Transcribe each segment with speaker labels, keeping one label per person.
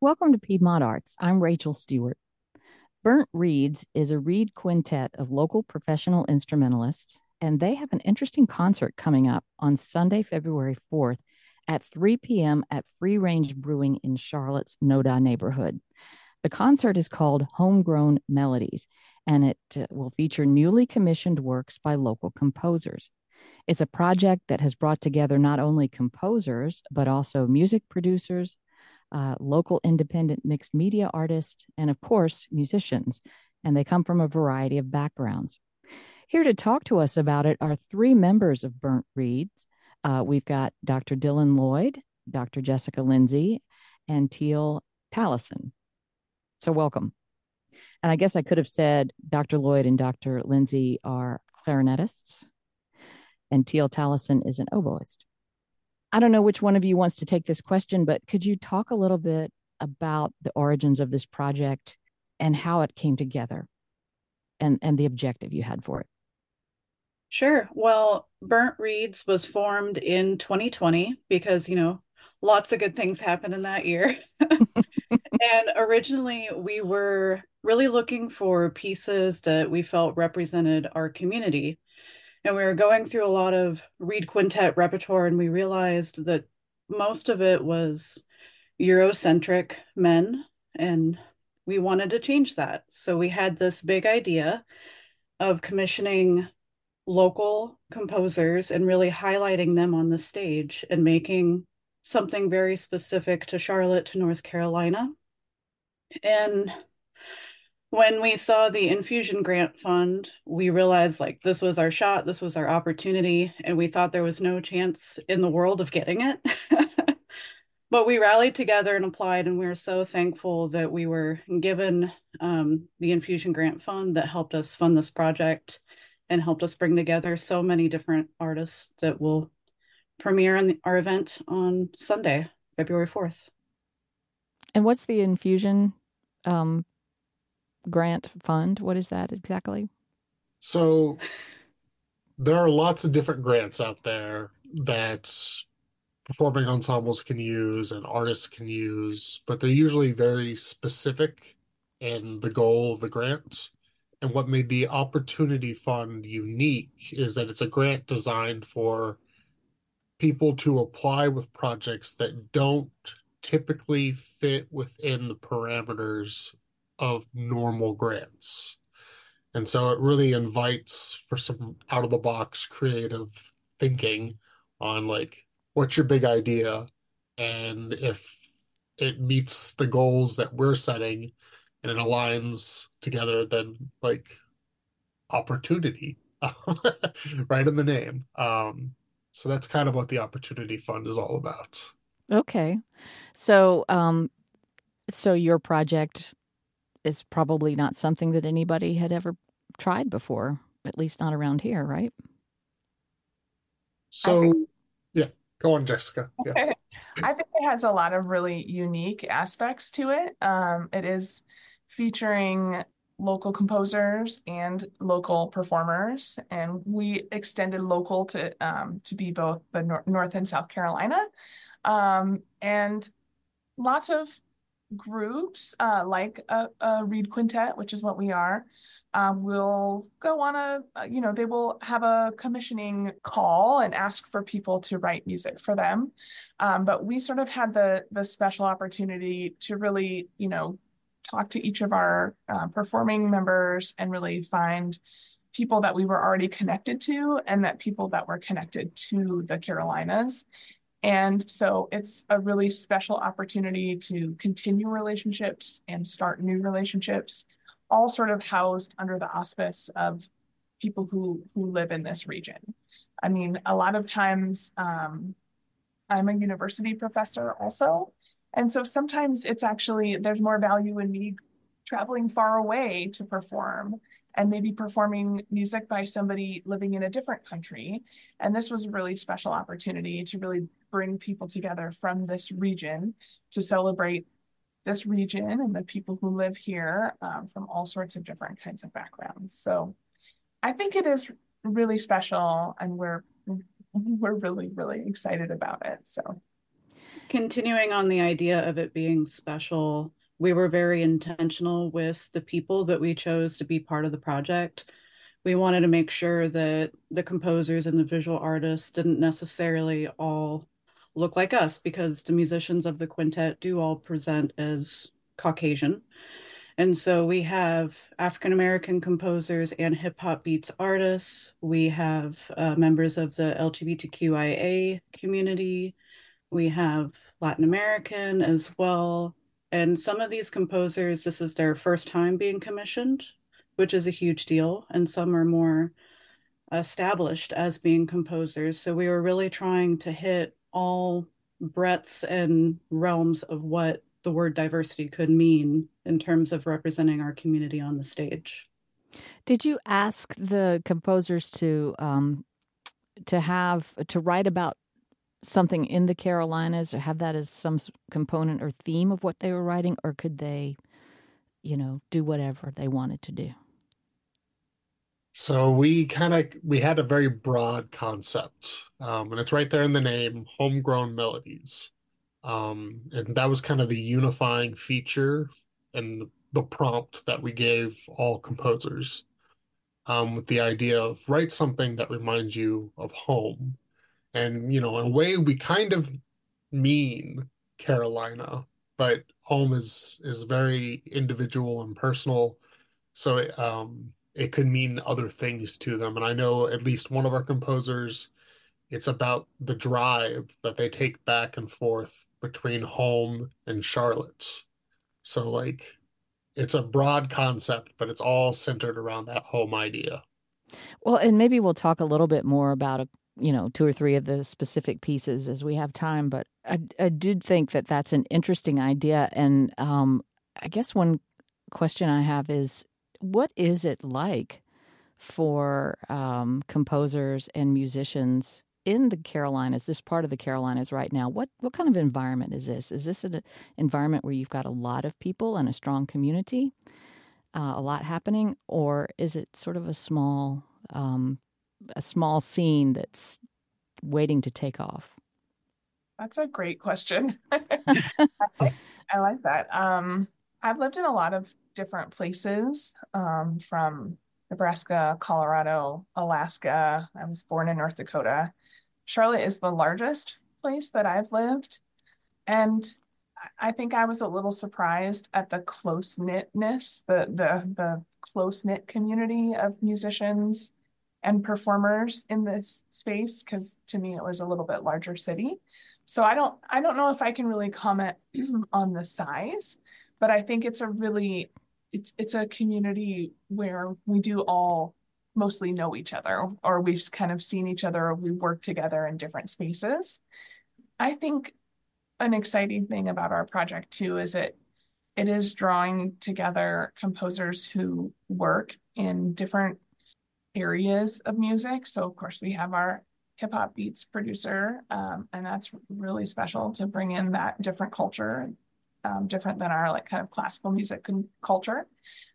Speaker 1: Welcome to Piedmont Arts. I'm Rachel Stewart. Burnt Reeds is a reed quintet of local professional instrumentalists, and they have an interesting concert coming up on Sunday, February 4th at 3 p.m. at Free Range Brewing in Charlotte's NoDa neighborhood. The concert is called Homegrown Melodies, and it uh, will feature newly commissioned works by local composers. It's a project that has brought together not only composers, but also music producers, uh, local independent mixed media artists, and of course, musicians. And they come from a variety of backgrounds. Here to talk to us about it are three members of Burnt Reeds. Uh, we've got Dr. Dylan Lloyd, Dr. Jessica Lindsey, and Teil Taliesin. So, welcome. And I guess I could have said Dr. Lloyd and Dr. Lindsey are clarinetists, and Teil Taliesin is an oboist. I don't know which one of you wants to take this question, but could you talk a little bit about the origins of this project and how it came together and, and the objective you had for it?
Speaker 2: Sure. Well, Burnt Reeds was formed in 2020 because, you know, lots of good things happened in that year. and originally, we were really looking for pieces that we felt represented our community. And we were going through a lot of reed quintet repertoire, and we realized that most of it was Eurocentric men, and we wanted to change that. So we had this big idea of commissioning local composers and really highlighting them on the stage and making something very specific to Charlotte, to North Carolina. And when we saw the infusion grant fund, we realized like this was our shot, this was our opportunity, and we thought there was no chance in the world of getting it. but we rallied together and applied, and we were so thankful that we were given um, the infusion grant fund that helped us fund this project and helped us bring together so many different artists that will premiere in our event on Sunday, February 4th.
Speaker 1: And what's the infusion um, grant fund? What is that exactly?
Speaker 3: So there are lots of different grants out there that performing ensembles can use and artists can use, but they're usually very specific in the goal of the grant. And what made the Opportunity Fund unique is that it's a grant designed for people to apply with projects that don't typically fit within the parameters of normal grants. And so it really invites for some out of the box creative thinking on like what's your big idea and if it meets the goals that we're setting and it aligns together, then like opportunity, right in the name. Um, so that's kind of what the Opportunity Fund is all about.
Speaker 1: Okay, so um, so your project is probably not something that anybody had ever tried before, at least not around here, right?
Speaker 3: So, think, yeah, go on, Jessica.
Speaker 4: Yeah. I think it has a lot of really unique aspects to it. Um, it is featuring local composers and local performers, and we extended local to um, to be both the nor- North and South Carolina, um, and lots of groups uh, like a, a, reed quintet, which is what we are. Um, will go on a, you know, they will have a commissioning call and ask for people to write music for them. Um, but we sort of had the the special opportunity to really, you know, talk to each of our uh, performing members and really find people that we were already connected to and that people that were connected to the Carolinas. And so it's a really special opportunity to continue relationships and start new relationships, all sort of housed under the auspice of people who who live in this region. I mean, a lot of times um, I'm a university professor also, and so sometimes it's actually, there's more value in me traveling far away to perform and maybe performing music by somebody living in a different country. And this was a really special opportunity to really bring people together from this region to celebrate this region and the people who live here um, from all sorts of different kinds of backgrounds. So I think it is really special and we're we're really really excited about it. So
Speaker 2: continuing on the idea of it being special, we were very intentional with the people that we chose to be part of the project. We wanted to make sure that the composers and the visual artists didn't necessarily all look like us because the musicians of the quintet do all present as Caucasian. And so we have African American composers and hip hop beats artists. We have uh, members of the LGBTQIA community. We have Latin American as well. And some of these composers, this is their first time being commissioned, which is a huge deal. And some are more established as being composers. So we were really trying to hit all breadths and realms of what the word diversity could mean in terms of representing our community on the stage.
Speaker 1: Did you ask the composers to um, to have to write about something in the Carolinas or have that as some component or theme of what they were writing, or could they, you know, do whatever they wanted to do?
Speaker 3: So we kind of we had a very broad concept, um, and it's right there in the name, homegrown melodies. Um, and that was kind of the unifying feature and the prompt that we gave all composers um, with the idea of write something that reminds you of home. And, you know, in a way, we kind of mean Carolina, but home is is very individual and personal. So it, um, it could mean other things to them. And I know at least one of our composers it's about the drive that they take back and forth between home and Charlotte. So, like, it's a broad concept, but it's all centered around that home idea.
Speaker 1: Well, and maybe we'll talk a little bit more about a, you know two or three of the specific pieces as we have time. But I, I did think that that's an interesting idea, and um, I guess one question I have is, what is it like for um, composers and musicians in the Carolinas, this part of the Carolinas right now, what what kind of environment is this? Is this an environment where you've got a lot of people and a strong community, uh, a lot happening, or is it sort of a small um, a small scene that's waiting to take off?
Speaker 4: That's a great question. I like that. Um, I've lived in a lot of different places, um, from Nebraska, Colorado, Alaska. I was born in North Dakota. Charlotte is the largest place that I've lived. And I think I was a little surprised at the close knitness, the the the close knit community of musicians and performers in this space, because to me it was a little bit larger city. So I don't I don't know if I can really comment on the size, but I think it's a really it's it's a community where we do all mostly know each other or we've kind of seen each other or we work together in different spaces. I think an exciting thing about our project too is it it is drawing together composers who work in different areas of music. So of course we have our hip hop beats producer, um, and that's really special to bring in that different culture um, different than our like kind of classical music culture.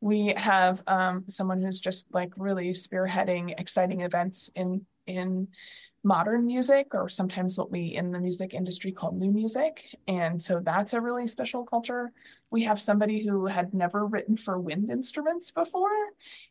Speaker 4: We have um, someone who's just like really spearheading exciting events in in modern music or sometimes what we in the music industry call new music. And so that's a really special culture. We have somebody who had never written for wind instruments before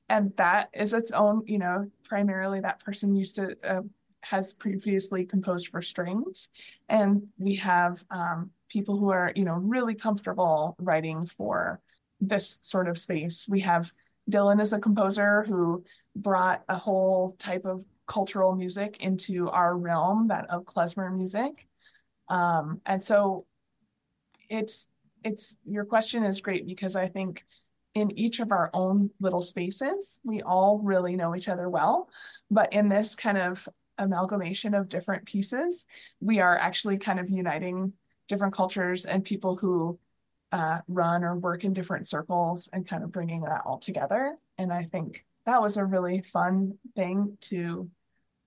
Speaker 4: and that is its own you know primarily that person used to uh, has previously composed for strings. And we have um, people who are, you know, really comfortable writing for this sort of space. We have Dylan as a composer who brought a whole type of cultural music into our realm, that of klezmer music. Um, and so it's it's your question is great because I think in each of our own little spaces, we all really know each other well. But in this kind of amalgamation of different pieces, we are actually kind of uniting different cultures and people who uh, run or work in different circles and kind of bringing that all together. And I think that was a really fun thing to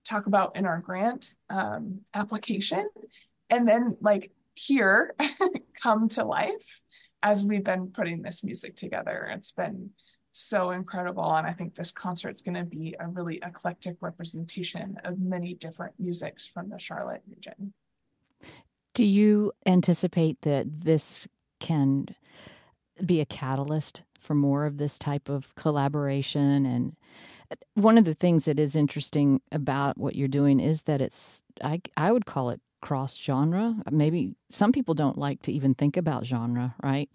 Speaker 4: talk about in our grant um, application. And then, like, here come to life as we've been putting this music together. It's been so incredible. And I think this concert's going to be a really eclectic representation of many different musics from the Charlotte region.
Speaker 1: Do you anticipate that this can be a catalyst for more of this type of collaboration? And one of the things that is interesting about what you're doing is that it's, I, I would call it cross genre. Maybe some people don't like to even think about genre, right?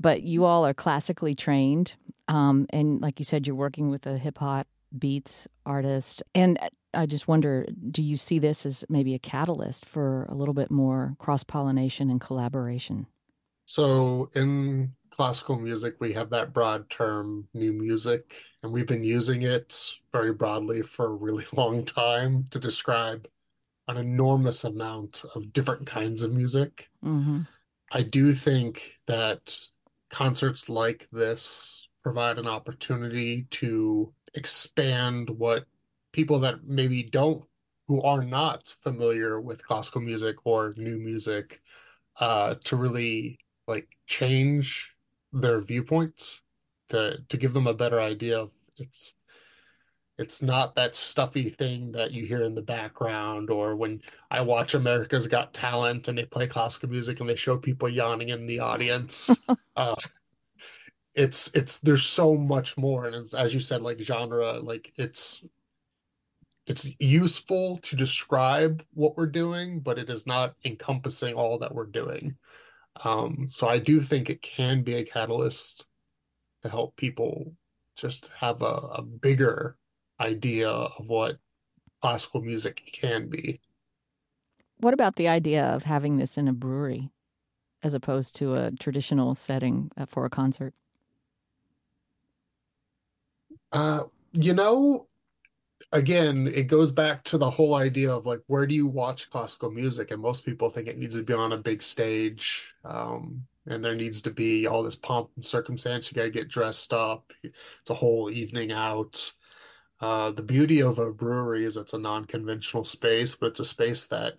Speaker 1: But you all are classically trained. Um, and like you said, you're working with a hip hop beats artist. And I just wonder do you see this as maybe a catalyst for a little bit more cross pollination and collaboration?
Speaker 3: So, in classical music, we have that broad term, new music, and we've been using it very broadly for a really long time to describe an enormous amount of different kinds of music.
Speaker 1: Mm-hmm.
Speaker 3: I do think that concerts like this provide an opportunity to expand what people that maybe don't who are not familiar with classical music or new music uh, to really like change their viewpoints to to give them a better idea of it's it's not that stuffy thing that you hear in the background or when I watch America's Got Talent and they play classical music and they show people yawning in the audience. uh, it's it's there's so much more and it's as you said like genre like it's it's useful to describe what we're doing but it is not encompassing all that we're doing um so i do think it can be a catalyst to help people just have a, a bigger idea of what classical music can be.
Speaker 1: What about the idea of having this in a brewery as opposed to a traditional setting uh, for a concert?
Speaker 3: Uh, you know, again, it goes back to the whole idea of like, where do you watch classical music? And most people think it needs to be on a big stage. Um, and there needs to be all this pomp and circumstance. You got to get dressed up. It's a whole evening out. Uh, the beauty of a brewery is it's a non-conventional space, but it's a space that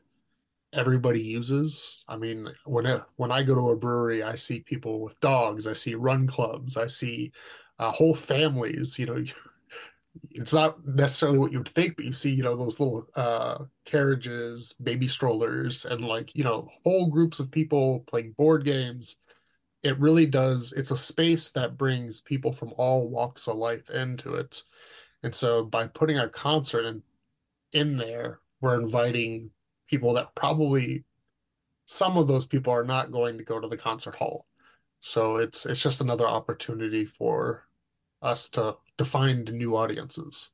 Speaker 3: everybody uses. I mean, when I, when I go to a brewery, I see people with dogs. I see run clubs. I see uh, whole families. You know, it's not necessarily what you would think, but you see, you know, those little uh, carriages, baby strollers, and like you know, whole groups of people playing board games. It really does. It's a space that brings people from all walks of life into it, and so by putting our concert in in there, we're inviting people that probably some of those people are not going to go to the concert hall. So it's it's just another opportunity for us to to find new audiences.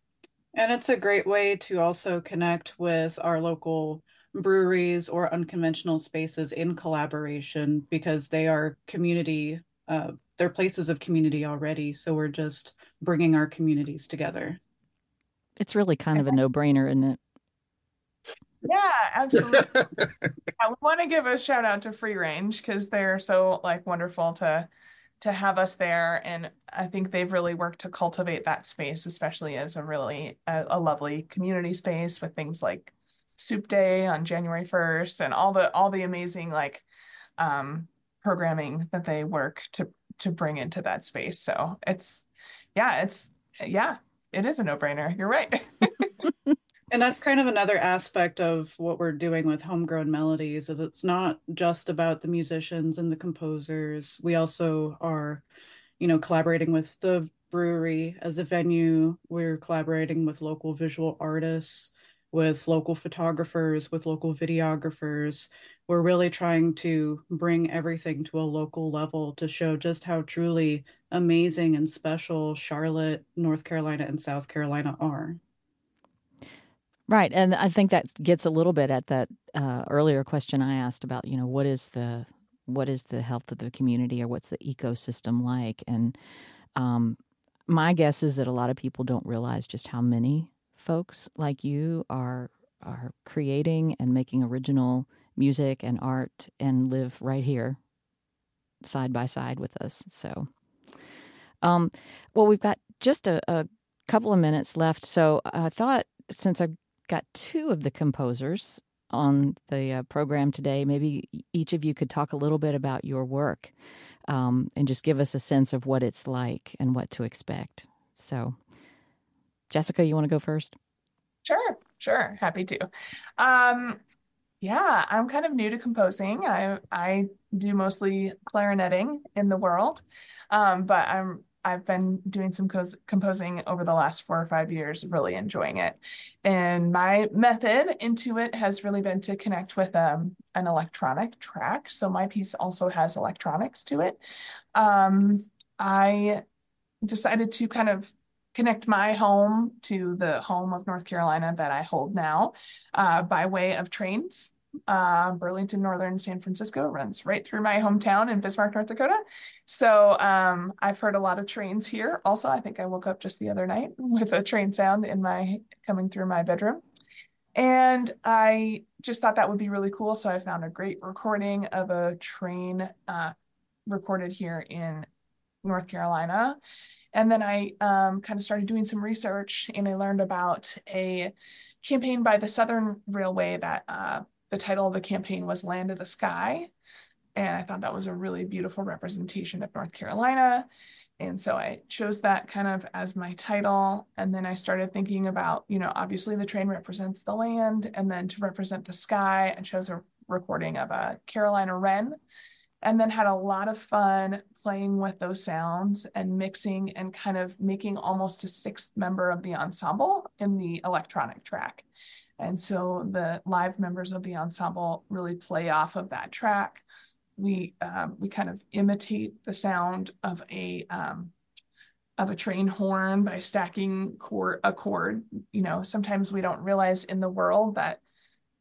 Speaker 2: And it's a great way to also connect with our local breweries or unconventional spaces in collaboration because they are community uh, they're places of community already so we're just bringing our communities together
Speaker 1: it's really kind of a no-brainer isn't it
Speaker 4: yeah, absolutely. yeah, we want to give a shout out to Free Range because they're so like wonderful to to have us there, and I think they've really worked to cultivate that space, especially as a really a, a lovely community space with things like Soup Day on January first, and all the all the amazing like um, programming that they work to to bring into that space. So it's yeah, it's yeah, it is a no brainer. You're right.
Speaker 2: And that's kind of another aspect of what we're doing with homegrown melodies is it's not just about the musicians and the composers. We also are, you know, collaborating with the brewery as a venue. We're collaborating with local visual artists, with local photographers, with local videographers. We're really trying to bring everything to a local level to show just how truly amazing and special Charlotte, North Carolina, and South Carolina are.
Speaker 1: Right, and I think that gets a little bit at that uh, earlier question I asked about, you know, what is the what is the health of the community or what's the ecosystem like? And um, my guess is that a lot of people don't realize just how many folks like you are are creating and making original music and art and live right here side by side with us. So, um, well, we've got just a, a couple of minutes left. So I thought since I got two of the composers on the uh, program today. Maybe each of you could talk a little bit about your work um, and just give us a sense of what it's like and what to expect. So, Jessica, you want to go first?
Speaker 4: Sure, sure. Happy to. Um, Yeah, I'm kind of new to composing. I I do mostly clarinetting in the world, um, but I'm I've been doing some cos composing over the last four or five years, really enjoying it. And my method into it has really been to connect with um, an electronic track. So my piece also has electronics to it. Um, I decided to kind of connect my home to the home of North Carolina that I hold now uh, by way of trains. Uh, Burlington Northern San Francisco runs right through my hometown in Bismarck, North Dakota. So um, I've heard a lot of trains here. Also, I think I woke up just the other night with a train sound in my coming through my bedroom. And I just thought that would be really cool. So I found a great recording of a train uh, recorded here in North Carolina. And then I um, kind of started doing some research and I learned about a campaign by the Southern Railway that uh, the title of the campaign was Land of the Sky. And I thought that was a really beautiful representation of North Carolina. And so I chose that kind of as my title. And then I started thinking about, you know, obviously the train represents the land. And then to represent the sky, I chose a recording of a Carolina wren and then had a lot of fun playing with those sounds and mixing and kind of making almost a sixth member of the ensemble in the electronic track. And so the live members of the ensemble really play off of that track. We um, we kind of imitate the sound of a um, of a train horn by stacking chord a chord. You know, sometimes we don't realize in the world that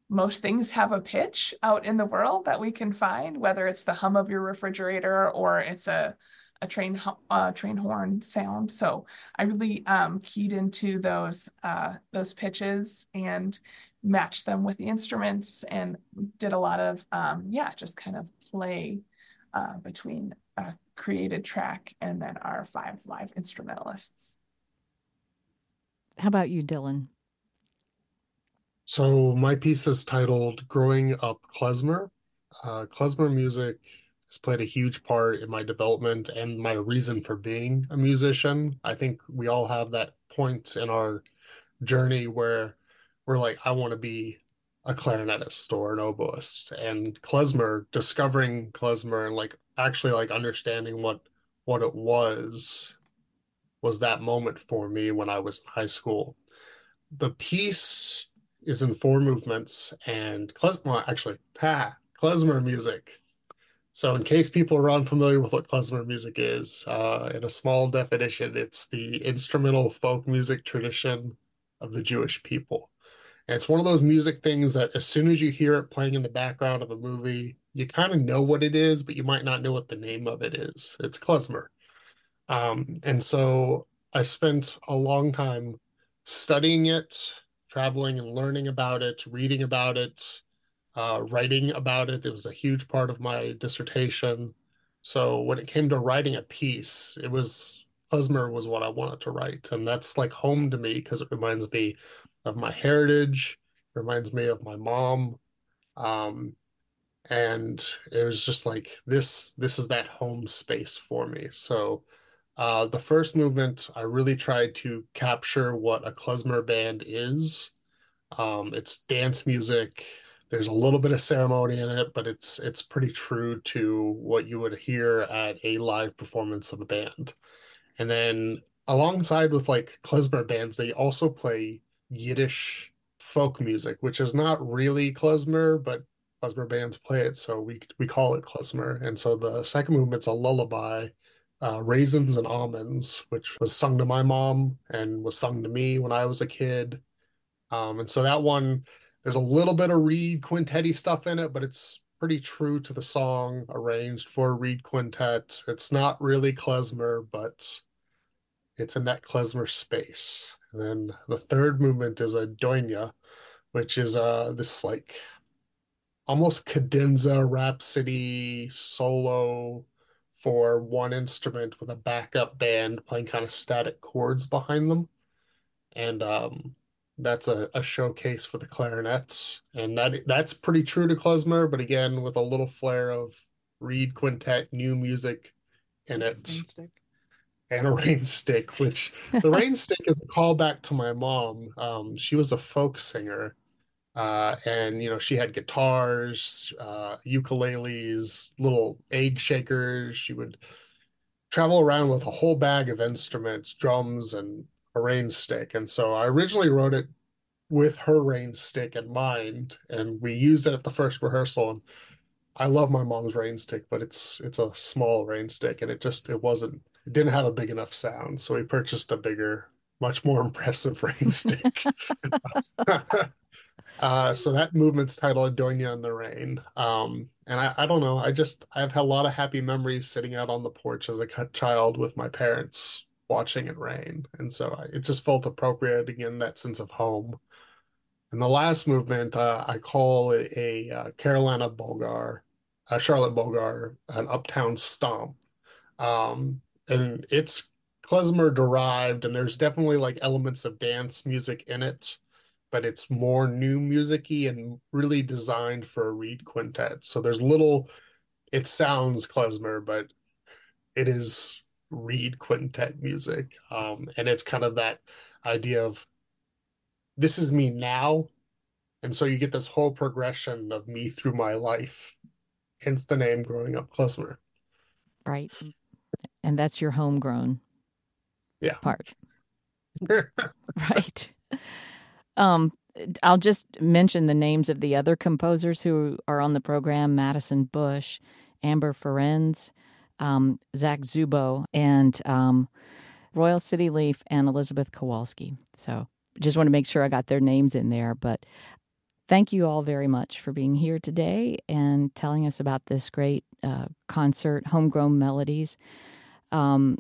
Speaker 4: most things have a pitch out in the world that we can find, whether it's the hum of your refrigerator or it's a a train uh, train horn sound. So I really um, keyed into those uh, those pitches and matched them with the instruments and did a lot of um, yeah, just kind of play uh, between a created track and then our five live instrumentalists.
Speaker 1: How about you, Dylan?
Speaker 3: So my piece is titled Growing Up Klezmer. Uh, klezmer music has played a huge part in my development and my reason for being a musician. I think we all have that point in our journey where we're like, I want to be a clarinetist or an oboist. And klezmer, discovering klezmer and like actually like understanding what what it was was that moment for me when I was in high school. The piece is in four movements and klezmer actually pa klezmer music. So in case people are unfamiliar with what klezmer music is, uh, in a small definition, it's the instrumental folk music tradition of the Jewish people. And it's one of those music things that as soon as you hear it playing in the background of a movie, you kind of know what it is, but you might not know what the name of it is. It's klezmer. Um, and so I spent a long time studying it, traveling and learning about it, reading about it, uh, writing about it. It was a huge part of my dissertation. So when it came to writing a piece, it was klezmer was what I wanted to write, and that's like home to me because it reminds me of my heritage, reminds me of my mom, um, and it was just like this. This is that home space for me. So uh, the first movement, I really tried to capture what a klezmer band is. Um, it's dance music. There's a little bit of ceremony in it, but it's it's pretty true to what you would hear at a live performance of a band. And then alongside with like klezmer bands, they also play Yiddish folk music, which is not really klezmer, but klezmer bands play it, so we we call it klezmer. And so the second movement's a lullaby uh, Raisins and Almonds, which was sung to my mom and was sung to me when I was a kid. Um, and so that one, there's a little bit of Reed quintet stuff in it, but it's pretty true to the song, arranged for Reed quintet. It's not really klezmer, but it's in that klezmer space. And then the third movement is a doina, which is uh this like almost cadenza rhapsody solo for one instrument with a backup band playing kind of static chords behind them. And um, that's a, a, showcase for the clarinets. And that that's pretty true to klezmer, but again, with a little flair of Reed Quintet new music in it. And a rain stick, which the rain stick is a callback to my mom. Um, she was a folk singer Uh, and you know, she had guitars, uh, ukuleles, little egg shakers. She would travel around with a whole bag of instruments, drums, and a rain stick. And so I originally wrote it with her rain stick in mind, and we used it at the first rehearsal. And I love my mom's rain stick, but it's it's a small rain stick, and it just it wasn't it didn't have a big enough sound. So we purchased a bigger, much more impressive rain stick. Uh, so that movement's titled Doina in the Rain. Um, and I, I don't know, I just I've had a lot of happy memories sitting out on the porch as a child with my parents watching it rain. And so I, it just felt appropriate again, that sense of home. And the last movement, uh, I call it a uh, Carolina Bulgar, a Charlotte Bulgar, an uptown stomp. Um, and it's klezmer derived, and there's definitely like elements of dance music in it but it's more new musicy and really designed for a reed quintet. So there's little, it sounds klezmer, but it is reed quintet music. Um, and it's kind of that idea of this is me now. And so you get this whole progression of me through my life, hence the name growing up klezmer.
Speaker 1: Right. And that's your homegrown
Speaker 3: yeah.
Speaker 1: part. right. Um, I'll just mention the names of the other composers who are on the program Madison Bush, Amber Ferenz, um, Zach Zubo, and um, Royal City Leaf and Elizabeth Kowalski. So just want to make sure I got their names in there. But thank you all very much for being here today and telling us about this great uh, concert, Homegrown Melodies. Um,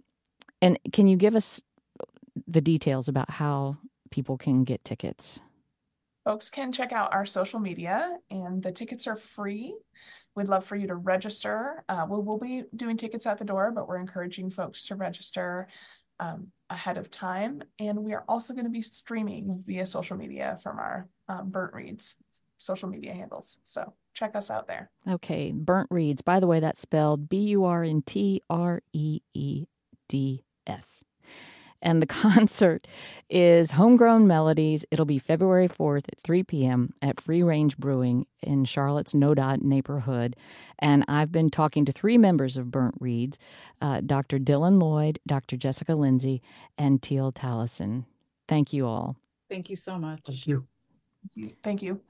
Speaker 1: and can you give us the details about how people can get tickets?
Speaker 4: Folks can check out our social media, and the tickets are free. We'd love for you to register. Uh, we'll, we'll be doing tickets at the door, but we're encouraging folks to register um, ahead of time. And we are also going to be streaming via social media from our um, Burnt Reeds social media handles. So check us out there.
Speaker 1: Okay. Burnt Reeds. By the way, that's spelled B U R N T R E E D S and the concert is Homegrown Melodies. It'll be February 4th at 3 p.m. at Free Range Brewing in Charlotte's NoDa neighborhood. And I've been talking to three members of Burnt Reeds uh, Dr. Dylan Lloyd, Dr. Jessica Lindsey, and Teil Taliesin. Thank you all.
Speaker 2: Thank you so much.
Speaker 3: Thank you.
Speaker 4: Thank you.